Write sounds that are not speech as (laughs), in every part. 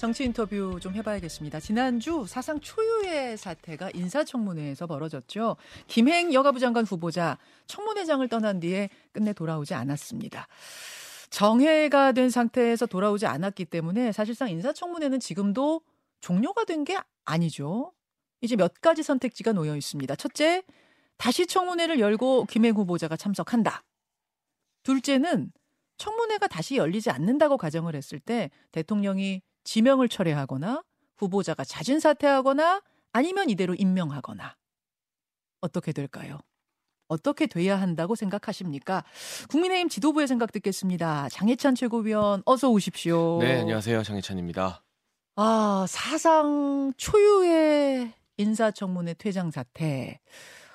정치 인터뷰 좀 해봐야겠습니다. 지난주 사상 초유의 사태가 인사청문회에서 벌어졌죠. 김행 여가부 장관 후보자 청문회장을 떠난 뒤에 끝내 돌아오지 않았습니다. 정해가 된 상태에서 돌아오지 않았기 때문에 사실상 인사청문회는 지금도 종료가 된 게 아니죠. 이제 몇 가지 선택지가 놓여 있습니다. 첫째, 다시 청문회를 열고 김행 후보자가 참석한다. 둘째는 청문회가 다시 열리지 않는다고 가정을 했을 때 대통령이 지명을 철회하거나 후보자가 자진 사퇴하거나 아니면 이대로 임명하거나 어떻게 될까요? 어떻게 돼야 한다고 생각하십니까? 국민의힘 지도부의 생각 듣겠습니다. 장혜찬 최고위원 어서 오십시오. 네, 안녕하세요. 장혜찬입니다. 아, 사상 초유의 인사청문회 퇴장 사태.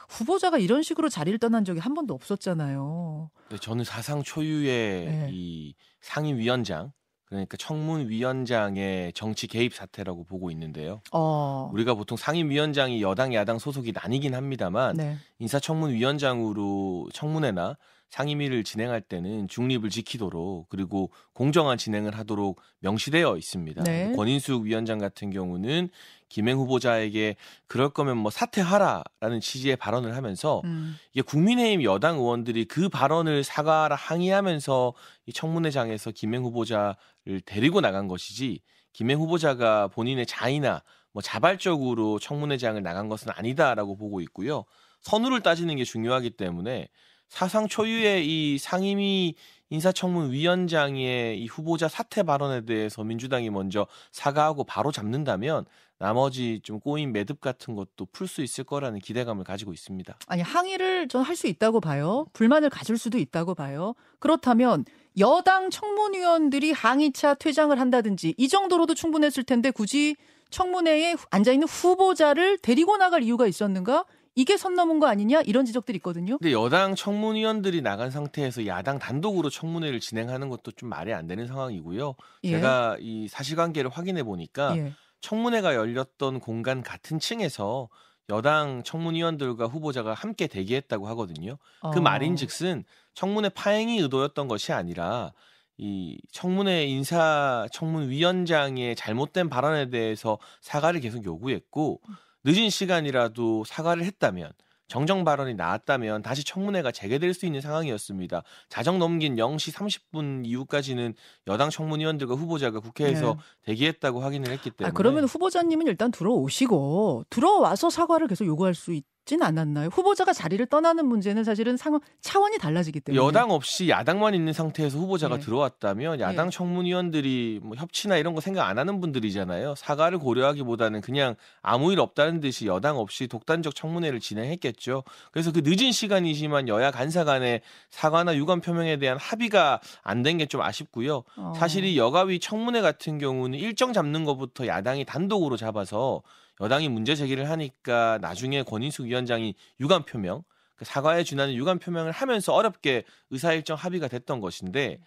후보자가 이런 식으로 자리를 떠난 적이 한 번도 없었잖아요. 네, 저는 사상 초유의 네. 이 상임위원장 그러니까 청문위원장의 정치 개입 사태라고 보고 있는데요. 어. 우리가 보통 상임위원장이 여당 야당 소속이 나뉘긴 합니다만 네. 인사청문위원장으로 청문회나 상임위를 진행할 때는 중립을 지키도록 그리고 공정한 진행을 하도록 명시되어 있습니다. 네. 권인숙 위원장 같은 경우는 김행 후보자에게 그럴 거면 뭐 사퇴하라라는 취지의 발언을 하면서 음. 이게 국민의힘 여당 의원들이 그 발언을 사과라 항의하면서 이 청문회장에서 김행 후보자를 데리고 나간 것이지 김행 후보자가 본인의 자의나 뭐 자발적으로 청문회장을 나간 것은 아니다라고 보고 있고요. 선우를 따지는 게 중요하기 때문에 사상 초유의 이 상임위 인사청문 위원장의 이 후보자 사퇴 발언에 대해서 민주당이 먼저 사과하고 바로 잡는다면 나머지 좀 꼬인 매듭 같은 것도 풀 수 있을 거라는 기대감을 가지고 있습니다. 아니 항의를 전 할 수 있다고 봐요. 불만을 가질 수도 있다고 봐요. 그렇다면 여당 청문위원들이 항의차 퇴장을 한다든지 이 정도로도 충분했을 텐데 굳이 청문회에 앉아 있는 후보자를 데리고 나갈 이유가 있었는가? 이게 선 넘은 거 아니냐 이런 지적들이 있거든요. 근데 여당 청문위원들이 나간 상태에서 야당 단독으로 청문회를 진행하는 것도 좀 말이 안 되는 상황이고요. 예. 제가 이 사실관계를 확인해 보니까 예. 청문회가 열렸던 공간 같은 층에서 여당 청문위원들과 후보자가 함께 대기했다고 하거든요. 그 어. 말인즉슨 청문회 파행이 의도였던 것이 아니라 이 청문회 인사 청문위원장의 잘못된 발언에 대해서 사과를 계속 요구했고 늦은 시간이라도 사과를 했다면 정정 발언이 나왔다면 다시 청문회가 재개될 수 있는 상황이었습니다. 자정 넘긴 0시 30분 이후까지는 여당 청문위원들과 후보자가 국회에서 네. 대기했다고 확인을 했기 때문에. 아, 그러면 후보자님은 일단 들어오시고 들어와서 사과를 계속 요구할 수 있. 진 않았나요? 후보자가 자리를 떠나는 문제는 사실은 상황 차원이 달라지기 때문에 여당 없이 야당만 있는 상태에서 후보자가 네. 들어왔다면 야당 네. 청문위원들이 뭐 협치나 이런 거 생각 안 하는 분들이잖아요. 사과를 고려하기보다는 그냥 아무 일 없다는 듯이 여당 없이 독단적 청문회를 진행했겠죠. 그래서 그 늦은 시간이지만 여야 간사 간의 사과나 유감 표명에 대한 합의가 안 된 게 좀 아쉽고요. 어. 사실 이 여가위 청문회 같은 경우는 일정 잡는 것부터 야당이 단독으로 잡아서 여당이 문제 제기를 하니까 나중에 권인숙 위원장이 유감 표명 그 사과에 준하는 유감 표명을 하면서 어렵게 의사일정 합의가 됐던 것인데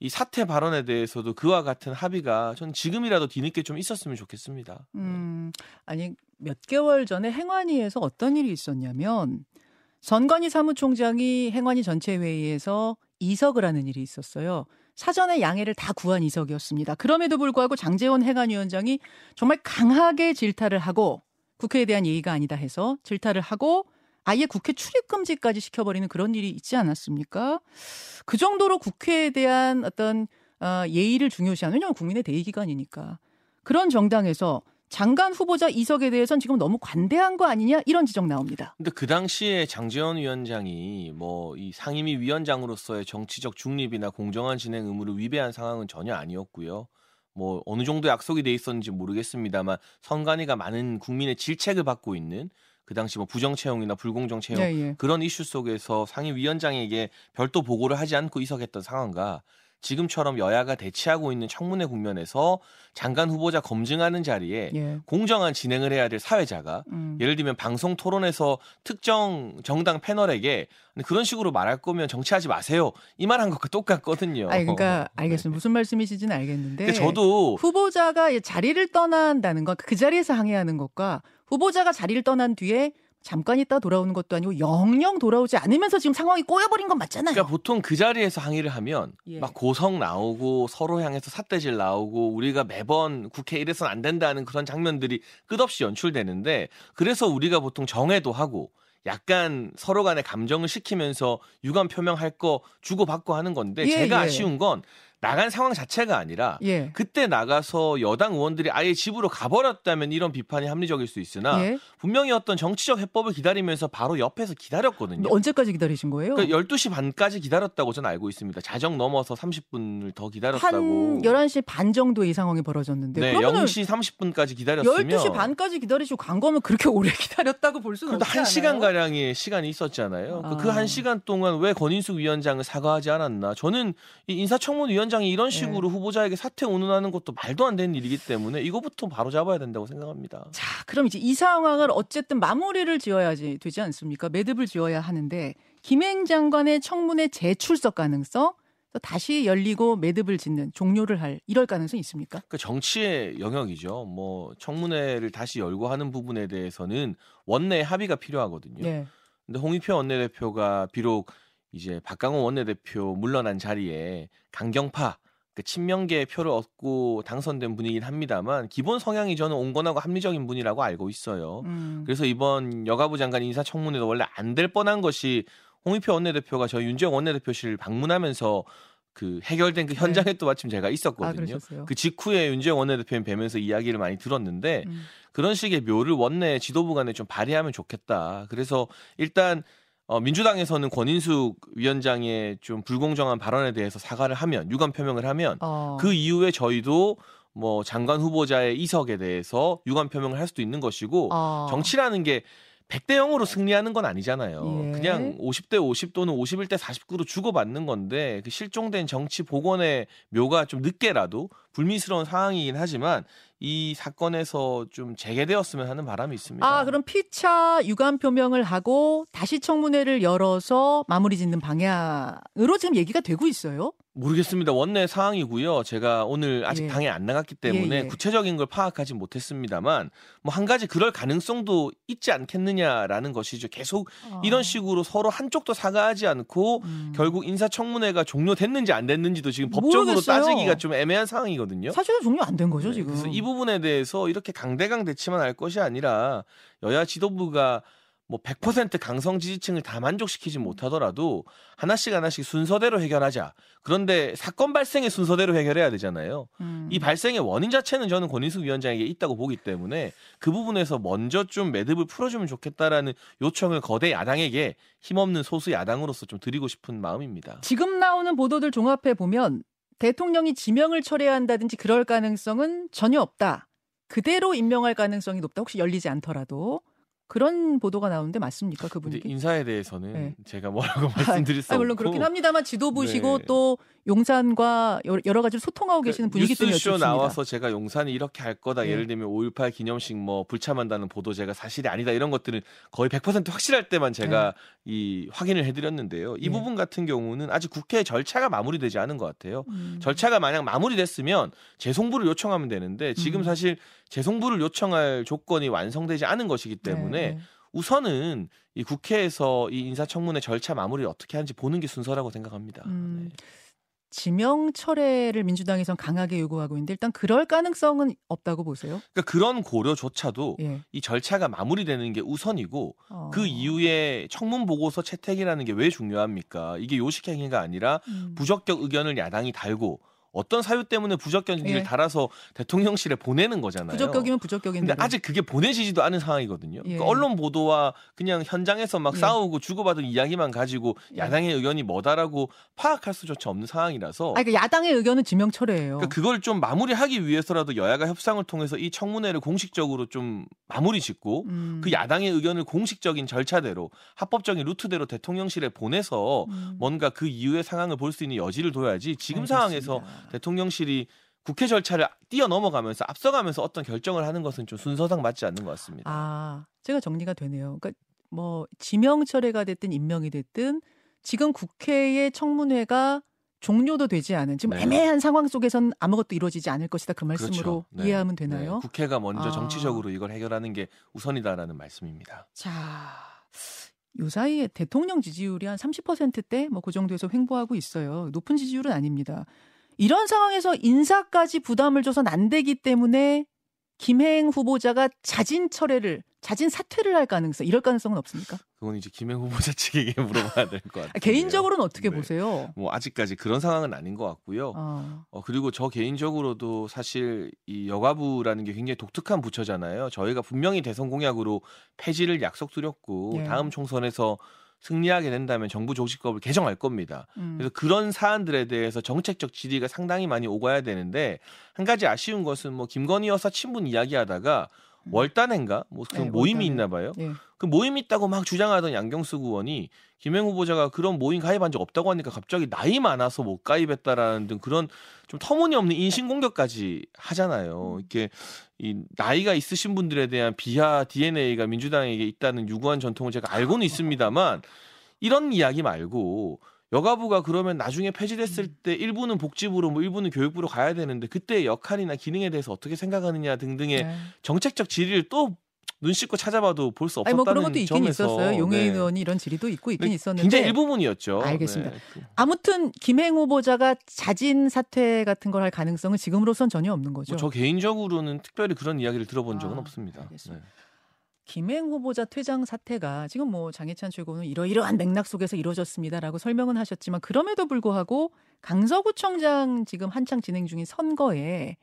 이 사태 발언에 대해서도 그와 같은 합의가 전 지금이라도 뒤늦게 좀 있었으면 좋겠습니다. 음, 아니 몇 개월 전에 행안위에서 어떤 일이 있었냐면 전관희 사무총장이 행안위 전체 회의에서 이석을 하는 일이 있었어요. 사전에 양해를 다 구한 이석이었습니다. 그럼에도 불구하고 장재원 행안위원장이 정말 강하게 질타를 하고 국회에 대한 예의가 아니다 해서 질타를 하고 아예 국회 출입 금지까지 시켜버리는 그런 일이 있지 않았습니까? 그 정도로 국회에 대한 어떤 어, 예의를 중요시하는 왜냐하면 국민의 대의 기관이니까 그런 정당에서 장관 후보자 이석에 대해서는 지금 너무 관대한 거 아니냐 이런 지적 나옵니다. 근데 그 당시에 장재원 위원장이 뭐 이 상임위 위원장으로서의 정치적 중립이나 공정한 진행 의무를 위배한 상황은 전혀 아니었고요. 뭐 어느 정도 약속이 돼 있었는지 모르겠습니다만 선관위가 많은 국민의 질책을 받고 있는 그 당시 뭐 부정 채용이나 불공정 채용 예, 예. 그런 이슈 속에서 상임위원장에게 별도 보고를 하지 않고 이석했던 상황과 지금처럼 여야가 대치하고 있는 청문회 국면에서 장관 후보자 검증하는 자리에 예. 공정한 진행을 해야 될 사회자가 음. 예를 들면 방송 토론에서 특정 정당 패널에게 그런 식으로 말할 거면 정치하지 마세요. 이 말 한 것과 똑같거든요. 아니, 그러니까 (laughs) 알겠습니다. 네. 무슨 말씀이시지는 알겠는데 저도 후보자가 자리를 떠난다는 것, 그 자리에서 항의하는 것과 후보자가 자리를 떠난 뒤에 잠깐 있다 돌아오는 것도 아니고 영영 돌아오지 않으면서 지금 상황이 꼬여버린 건 맞잖아요. 그러니까 보통 그 자리에서 항의를 하면 예. 막 고성 나오고 서로 향해서 삿대질 나오고 우리가 매번 국회 이래서는 안 된다는 그런 장면들이 끝없이 연출되는데 그래서 우리가 보통 정회도 하고 약간 서로 간의 감정을 시키면서 유감 표명할 거 주고받고 하는 건데 예, 제가 예. 아쉬운 건 나간 상황 자체가 아니라 예. 그때 나가서 여당 의원들이 아예 집으로 가버렸다면 이런 비판이 합리적일 수 있으나 예. 분명히 어떤 정치적 해법을 기다리면서 바로 옆에서 기다렸거든요. 언제까지 기다리신 거예요? 그러니까 12시 반까지 기다렸다고 저는 알고 있습니다. 자정 넘어서 30분을 더 기다렸다고. 한 11시 반 정도 이 상황이 벌어졌는데. 네, 0시 30분까지 기다렸으면 12시 반까지 기다리시고 간 거면 그렇게 오래 (laughs) 기다렸다고 볼 수는 없지 않아요? 1시간 가량의 시간이 있었잖아요. 아. 그 1시간 동안 왜 권인숙 위원장을 사과하지 않았나? 저는 이 인사청문 위원 위원장이 이런 네. 식으로 네. 후보자에게 사퇴 운운하는 것도 말도 안 되는 일이기 때문에 이거부터 바로 잡아야 된다고 생각합니다. 자, 그럼 이제 이 상황을 어쨌든 마무리를 지어야지 되지 않습니까? 매듭을 지어야 하는데 김행 장관의 청문회 재출석 가능성 다시 열리고 매듭을 짓는 종료를 할 이럴 가능성이 있습니까? 그 정치의 영역이죠. 뭐 청문회를 다시 열고 하는 부분에 대해서는 원내 합의가 필요하거든요. 네. 근데 홍익표 원내대표가 비록 이제 박강원 원내대표 물러난 자리에 강경파 그 친명계 표를 얻고 당선된 분이긴 합니다만 기본 성향이 저는 온건하고 합리적인 분이라고 알고 있어요. 음. 그래서 이번 여가부 장관 인사청문회도 원래 안 될 뻔한 것이 홍익표 원내대표가 저희 윤재영 원내대표실 방문하면서 그 해결된 그 네. 현장에 네. 또 마침 제가 있었거든요. 아, 그 직후에 윤재영 원내대표님 뵈면서 이야기를 많이 들었는데 음. 그런 식의 묘를 원내 지도부 간에 좀 발휘하면 좋겠다. 그래서 일단 어, 민주당에서는 권인숙 위원장의 좀 불공정한 발언에 대해서 사과를 하면 유감 표명을 하면 어. 그 이후에 저희도 뭐 장관 후보자의 이석에 대해서 유감 표명을 할 수도 있는 것이고 어. 정치라는 게 100대 0으로 승리하는 건 아니잖아요. 예. 그냥 50대 50 또는 51대 49로 주고받는 건데 그 실종된 정치 복원의 묘가 좀 늦게라도 불미스러운 상황이긴 하지만 이 사건에서 좀 재개되었으면 하는 바람이 있습니다. 아, 그럼 피차 유감 표명을 하고 다시 청문회를 열어서 마무리 짓는 방향으로 지금 얘기가 되고 있어요? 모르겠습니다. 원내 사항이고요. 제가 오늘 아직 예. 당에 안 나갔기 때문에 예, 예. 구체적인 걸 파악하지 못했습니다만 뭐 한 가지 그럴 가능성도 있지 않겠느냐라는 것이죠. 계속 어. 이런 식으로 서로 한쪽도 사과하지 않고 음. 결국 인사청문회가 종료됐는지 안 됐는지도 지금 법적으로 모르겠어요. 따지기가 좀 애매한 상황이거든요. 사실은 종료 안 된 거죠 네, 지금. 그래서 이 부분에 대해서 이렇게 강대강 대치만 할 것이 아니라 여야 지도부가 뭐 100% 강성 지지층을 다 만족시키지 못하더라도 하나씩 하나씩 순서대로 해결하자. 그런데 사건 발생의 순서대로 해결해야 되잖아요. 음. 이 발생의 원인 자체는 저는 권인숙 위원장에게 있다고 보기 때문에 그 부분에서 먼저 좀 매듭을 풀어주면 좋겠다라는 요청을 거대 야당에게 힘없는 소수 야당으로서 좀 드리고 싶은 마음입니다. 지금 나오는 보도들 종합해 보면 대통령이 지명을 철회한다든지 그럴 가능성은 전혀 없다. 그대로 임명할 가능성이 높다. 혹시 열리지 않더라도. 그런 보도가 나오는데 맞습니까 그분이? 인사에 대해서는 네. 제가 뭐라고 말씀드릴 수 아, 물론 그렇긴 합니다만 지도부시고 네. 또 용산과 여러 가지로 소통하고 그 계시는 분이기 때문에 뉴스쇼 나와서 제가 용산이 이렇게 할 거다. 네. 예를 들면 5.18 기념식 뭐 불참한다는 보도 제가 사실이 아니다 이런 것들은 거의 100% 확실할 때만 제가 네. 이 확인을 해드렸는데요. 이 네. 부분 같은 경우는 아직 국회 절차가 마무리되지 않은 것 같아요. 음. 절차가 만약 마무리됐으면 재송부를 요청하면 되는데 지금 음. 사실 재송부를 요청할 조건이 완성되지 않은 것이기 때문에 네. 우선은 이 국회에서 이 인사청문회 절차 마무리를 어떻게 하는지 보는 게 순서라고 생각합니다. 음. 네. 지명 철회를 민주당에선 강하게 요구하고 있는데 일단 그럴 가능성은 없다고 보세요? 그러니까 그런 고려조차도 예. 이 절차가 마무리되는 게 우선이고 어. 그 이후에 청문 보고서 채택이라는 게 왜 중요합니까? 이게 요식 행위가 아니라 음. 부적격 의견을 야당이 달고 어떤 사유 때문에 부적격인지를 예. 달아서 대통령실에 보내는 거잖아요. 부적격이면 부적격인데. 근데 아직 그게 보내지지도 않은 상황이거든요. 예. 그러니까 언론 보도와 그냥 현장에서 막 예. 싸우고 주고받은 이야기만 가지고 예. 야당의 의견이 뭐다라고 파악할 수조차 없는 상황이라서. 아, 그러니까 야당의 의견은 지명철회예요. 그러니까 그걸 좀 마무리하기 위해서라도 여야가 협상을 통해서 이 청문회를 공식적으로 좀 마무리 짓고 음. 그 야당의 의견을 공식적인 절차대로 합법적인 루트대로 대통령실에 보내서 음. 뭔가 그 이후의 상황을 볼 수 있는 여지를 둬야지 지금 알겠습니다. 상황에서 대통령실이 국회 절차를 뛰어넘어가면서 앞서가면서 어떤 결정을 하는 것은 좀 순서상 맞지 않는 것 같습니다. 아, 제가 정리가 되네요. 그러니까 뭐 지명 철회가 됐든 임명이 됐든 지금 국회의 청문회가 종료도 되지 않은 지금 네. 애매한 상황 속에선 아무것도 이루어지지 않을 것이다 그 말씀으로 그렇죠. 네. 이해하면 되나요? 네. 국회가 먼저 아. 정치적으로 이걸 해결하는 게 우선이다라는 말씀입니다. 자, 요 사이에 대통령 지지율이 한 30%대 뭐 그 정도에서 횡보하고 있어요. 높은 지지율은 아닙니다. 이런 상황에서 인사까지 부담을 줘선 안 되기 때문에 김행 후보자가 자진 철회를 자진 사퇴를 할 가능성 이럴 가능성은 없습니까? 그건 이제 김행 후보자 (laughs) 측에게 물어봐야 될 것 같아요. 아, 개인적으로는 어떻게 네. 보세요? 뭐 아직까지 그런 상황은 아닌 것 같고요. 어. 어. 그리고 저 개인적으로도 사실 이 여가부라는 게 굉장히 독특한 부처잖아요. 저희가 분명히 대선 공약으로 폐지를 약속드렸고 예. 다음 총선에서 승리하게 된다면 정부 조직법을 개정할 겁니다. 음. 그래서 그런 사안들에 대해서 정책적 질의가 상당히 많이 오가야 되는데 한 가지 아쉬운 것은 뭐 김건희 여사 친분 이야기하다가 음. 월단인가 뭐그 네, 모임이. 있나 봐요. 네. 그 모임 있다고 막 주장하던 양경수 의원이 김행 후보자가 그런 모임 가입한 적 없다고 하니까 갑자기 나이 많아서 못 가입했다라는 등 그런 좀 터무니없는 인신 공격까지 하잖아요. 음. 이렇게 이 나이가 있으신 분들에 대한 비하 DNA가 민주당에게 있다는 유구한 전통을 제가 알고는 있습니다만 이런 이야기 말고 여가부가 그러면 나중에 폐지됐을 음. 때 일부는 복지부로 뭐 일부는 교육부로 가야 되는데 그때의 역할이나 기능에 대해서 어떻게 생각하느냐 등등의 네. 정책적 질의를 또 눈 씻고 찾아봐도 볼 수 없었다는 뭐 그런 것도 있긴 점에서 있었어요. 용해인 네. 의원이 이런 질의도 있고 있긴 있었는데 굉장히 일부분이었죠. 알겠습니다. 네. 아무튼 김행 후보자가 자진 사퇴 같은 걸 할 가능성은 지금으로선 전혀 없는 거죠. 뭐 저 개인적으로는 특별히 그런 이야기를 들어본 적은 아, 없습니다. 네. 김행 후보자 퇴장 사태가 지금 뭐 장해찬 최고는 이러이러한 맥락 속에서 이루어졌습니다라고 설명은 하셨지만 그럼에도 불구하고 강서구청장 지금 한창 진행 중인 선거에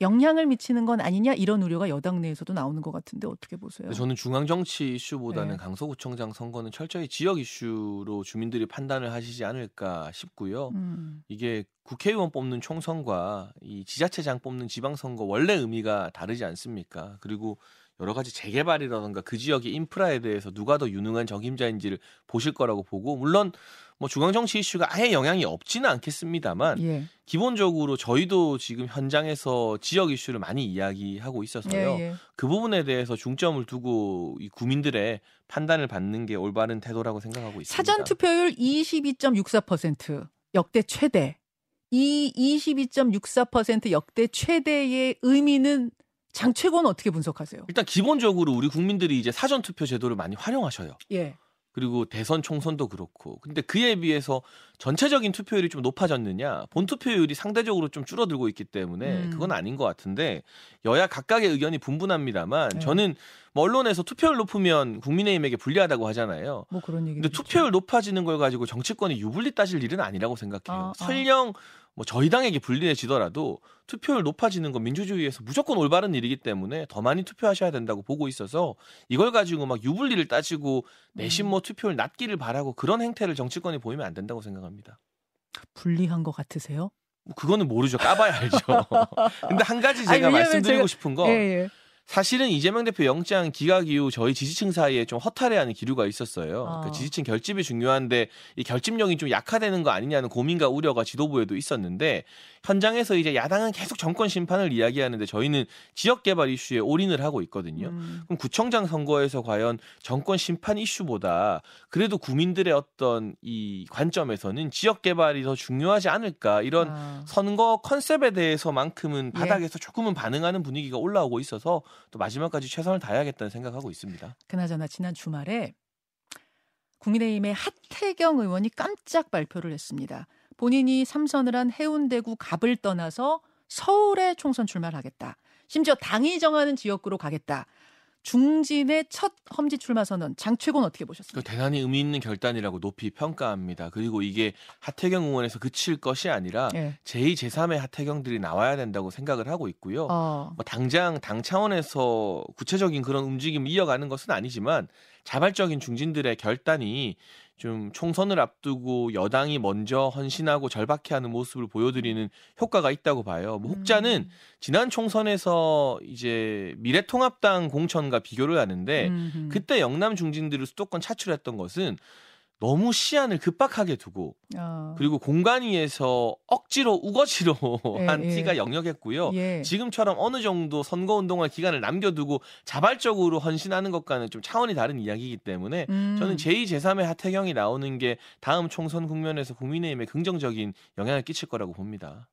영향을 미치는 건 아니냐 이런 우려가 여당 내에서도 나오는 것 같은데 어떻게 보세요? 저는 중앙 정치 이슈보다는 네. 강서구청장 선거는 철저히 지역 이슈로 주민들이 판단을 하시지 않을까 싶고요. 음. 이게 국회의원 뽑는 총선과 이 지자체장 뽑는 지방선거 원래 의미가 다르지 않습니까? 그리고 여러 가지 재개발이라던가 그 지역의 인프라에 대해서 누가 더 유능한 적임자인지를 보실 거라고 보고 물론 뭐 중앙 정치 이슈가 아예 영향이 없지는 않겠습니다만 예. 기본적으로 저희도 지금 현장에서 지역 이슈를 많이 이야기하고 있어서요. 예, 예. 그 부분에 대해서 중점을 두고 이 국민들의 판단을 받는 게 올바른 태도라고 생각하고 있습니다. 사전 투표율 22.64% 역대 최대. 이 22.64% 역대 최대의 의미는 장 최고는 어떻게 분석하세요? 일단 기본적으로 우리 국민들이 이제 사전 투표 제도를 많이 활용하셔요. 예. 그리고 대선 총선도 그렇고. 근데 그에 비해서 전체적인 투표율이 좀 높아졌느냐? 본 투표율이 상대적으로 좀 줄어들고 있기 때문에 음. 그건 아닌 것 같은데 여야 각각의 의견이 분분합니다만 네. 저는 뭐 언론에서 투표율 높으면 국민의힘에게 불리하다고 하잖아요. 뭐 그런 얘기. 근데 투표율 높아지는 걸 가지고 정치권이 유불리 따질 일은 아니라고 생각해요. 아, 아. 설령 뭐 저희 당에게 불리해지더라도 투표율 높아지는 건 민주주의에서 무조건 올바른 일이기 때문에 더 많이 투표하셔야 된다고 보고 있어서 이걸 가지고 막 유불리를 따지고 내심 뭐 음. 투표율 낮기를 바라고 그런 행태를 정치권이 보이면 안 된다고 생각합니다. 불리한 것 같으세요? 뭐 그거는 모르죠. 까봐야 알죠. (laughs) 근데 한 가지 제가 아니, 말씀드리고 제가... 싶은 거 예, 예. 사실은 이재명 대표 영장 기각 이후 저희 지지층 사이에 좀 허탈해하는 기류가 있었어요. 어. 그 지지층 결집이 중요한데 이 결집력이 좀 약화되는 거 아니냐는 고민과 우려가 지도부에도 있었는데 현장에서 이제 야당은 계속 정권 심판을 이야기하는데 저희는 지역 개발 이슈에 올인을 하고 있거든요. 음. 그럼 구청장 선거에서 과연 정권 심판 이슈보다 그래도 국민들의 어떤 이 관점에서는 지역 개발이 더 중요하지 않을까 이런 아. 선거 컨셉에 대해서만큼은 예. 바닥에서 예. 조금은 반응하는 분위기가 올라오고 있어서 또 마지막까지 최선을 다해야겠다는 생각하고 있습니다. 그나저나 지난 주말에 국민의힘의 하태경 의원이 깜짝 발표를 했습니다. 본인이 삼선을 한 해운대구 갑을 떠나서 서울에 총선 출마하겠다. 심지어 당이 정하는 지역구로 가겠다. 중진의 첫 험지 출마 선언 장최곤 어떻게 보셨습니까? 그 대단히 의미 있는 결단이라고 높이 평가합니다. 그리고 이게 하태경 의원에서 그칠 것이 아니라 네. 제2, 제3의 하태경들이 나와야 된다고 생각을 하고 있고요. 어. 뭐 당장 당 차원에서 구체적인 그런 움직임을 이어가는 것은 아니지만 자발적인 중진들의 결단이 좀 총선을 앞두고 여당이 먼저 헌신하고 절박해하는 모습을 보여드리는 효과가 있다고 봐요. 뭐 혹자는 음. 지난 총선에서 이제 미래통합당 공천과 비교를 하는데 음흠. 그때 영남 중진들을 수도권 차출했던 것은 너무 시안을 급박하게 두고 어. 그리고 공간 위에서 억지로 우거지로 (laughs) 예, 한 예. 티가 역력했고요. 예. 지금처럼 어느 정도 선거 운동할 기간을 남겨두고 자발적으로 헌신하는 것과는 좀 차원이 다른 이야기이기 때문에 음. 저는 제2, 제3의 하태경이 나오는 게 다음 총선 국면에서 국민의힘에 긍정적인 영향을 끼칠 거라고 봅니다.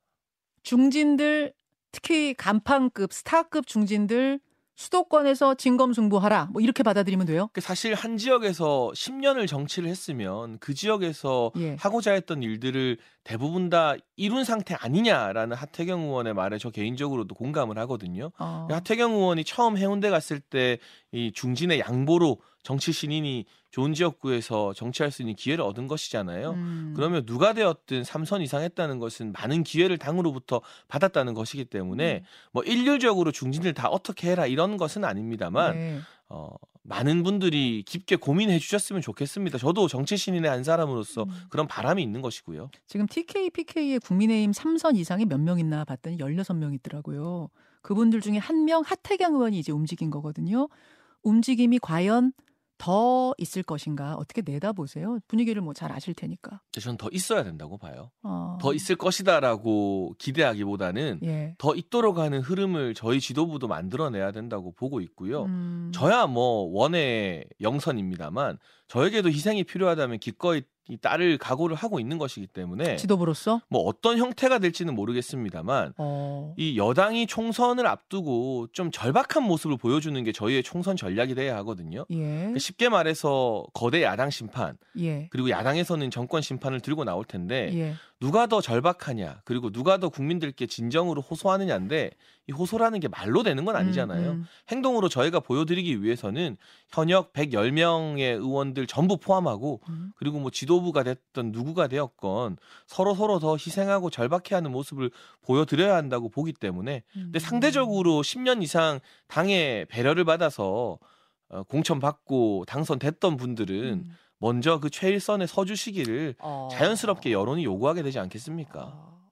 중진들 특히 간판급 스타급 중진들 수도권에서 진검승부하라 뭐 이렇게 받아들이면 돼요? 그 사실 한 지역에서 10년을 정치를 했으면 그 지역에서 예. 하고자 했던 일들을 대부분 다 이룬 상태 아니냐라는 하태경 의원의 말에 저 개인적으로도 공감을 하거든요. 어. 하태경 의원이 처음 해운대 갔을 때 이 중진의 양보로 정치 신인이 좋은 지역구에서 정치할 수 있는 기회를 얻은 것이잖아요. 음. 그러면 누가 되었든 3선 이상 했다는 것은 많은 기회를 당으로부터 받았다는 것이기 때문에 음. 뭐 일률적으로 중진들 다 어떻게 해라 이런 것은 아닙니다만 네. 어, 많은 분들이 깊게 고민해 주셨으면 좋겠습니다. 저도 정치 신인의 한 사람으로서 음. 그런 바람이 있는 것이고요. 지금 TK, PK의 국민의힘 3선 이상이 몇 명 있나 봤더니 16명 있더라고요. 그분들 중에 한 명 하태경 의원이 이제 움직인 거거든요. 움직임이 과연 더 있을 것인가 어떻게 내다보세요? 분위기를 뭐 잘 아실 테니까. 저는 더 있어야 된다고 봐요. 어... 더 있을 것이다라고 기대하기보다는 예. 더 있도록 하는 흐름을 저희 지도부도 만들어내야 된다고 보고 있고요. 음... 저야 뭐 원의 영선입니다만 저에게도 희생이 필요하다면 기꺼이 이 딸을 각오를 하고 있는 것이기 때문에 지도부로서 뭐 어떤 형태가 될지는 모르겠습니다만 어... 이 여당이 총선을 앞두고 좀 절박한 모습을 보여주는 게 저희의 총선 전략이 돼야 하거든요. 예. 그러니까 쉽게 말해서 거대 야당 심판 예. 그리고 야당에서는 정권 심판을 들고 나올 텐데 예. 누가 더 절박하냐 그리고 누가 더 국민들께 진정으로 호소하느냐인데 이 호소라는 게 말로 되는 건 아니잖아요. 음, 음. 행동으로 저희가 보여드리기 위해서는 현역 110명의 의원들 전부 포함하고 음. 그리고 뭐 지도부가 됐던 누구가 되었건 서로 서로 더 희생하고 절박해하는 모습을 보여드려야 한다고 보기 때문에 근데 음. 상대적으로 10년 이상 당의 배려를 받아서 어, 공천 받고 당선됐던 분들은 음. 먼저 그 최일선에 서주시기를 어... 자연스럽게 여론이 요구하게 되지 않겠습니까? 어...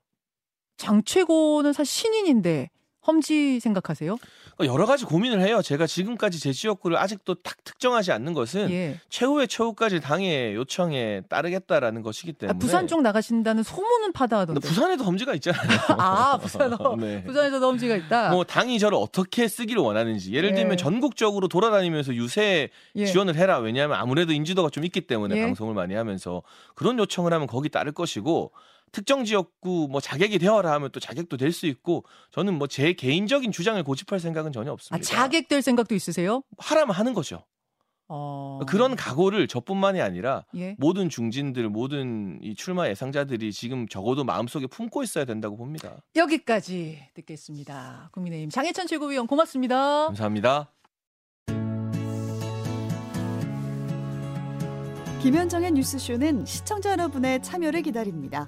장 최고는 사실 신인인데 험지 생각하세요? 그러니까 여러 가지 고민을 해요. 제가 지금까지 제 지역구를 아직도 딱 특정하지 않는 것은 예. 최후의 최후까지 당의 요청에 따르겠다라는 것이기 아, 때문에. 아, 부산 쪽 나가신다는 소문은 파다하던데. 부산에도 험지가 있잖아요. (laughs) 아, 부산어. (laughs) 네. 부산에서도 험지가 있다. 뭐 당이 저를 어떻게 쓰기를 원하는지. 예를 예. 들면 전국적으로 돌아다니면서 유세 예. 지원을 해라. 왜냐하면 아무래도 인지도가 좀 있기 때문에 예. 방송을 많이 하면서 그런 요청을 하면 거기 따를 것이고 특정 지역구 뭐 자객이 되어라 하면 또 자객도 될 수 있고 저는 뭐 제 개인적인 주장을 고집할 생각은 전혀 없습니다. 아, 자객될 생각도 있으세요? 하라면 하는 거죠. 어... 그런 각오를 저뿐만이 아니라 예? 모든 중진들, 모든 이 출마 예상자들이 지금 적어도 마음속에 품고 있어야 된다고 봅니다. 여기까지 듣겠습니다. 국민의힘 장혜천 최고위원 고맙습니다. 감사합니다. 김현정의 뉴스쇼는 시청자 여러분의 참여를 기다립니다.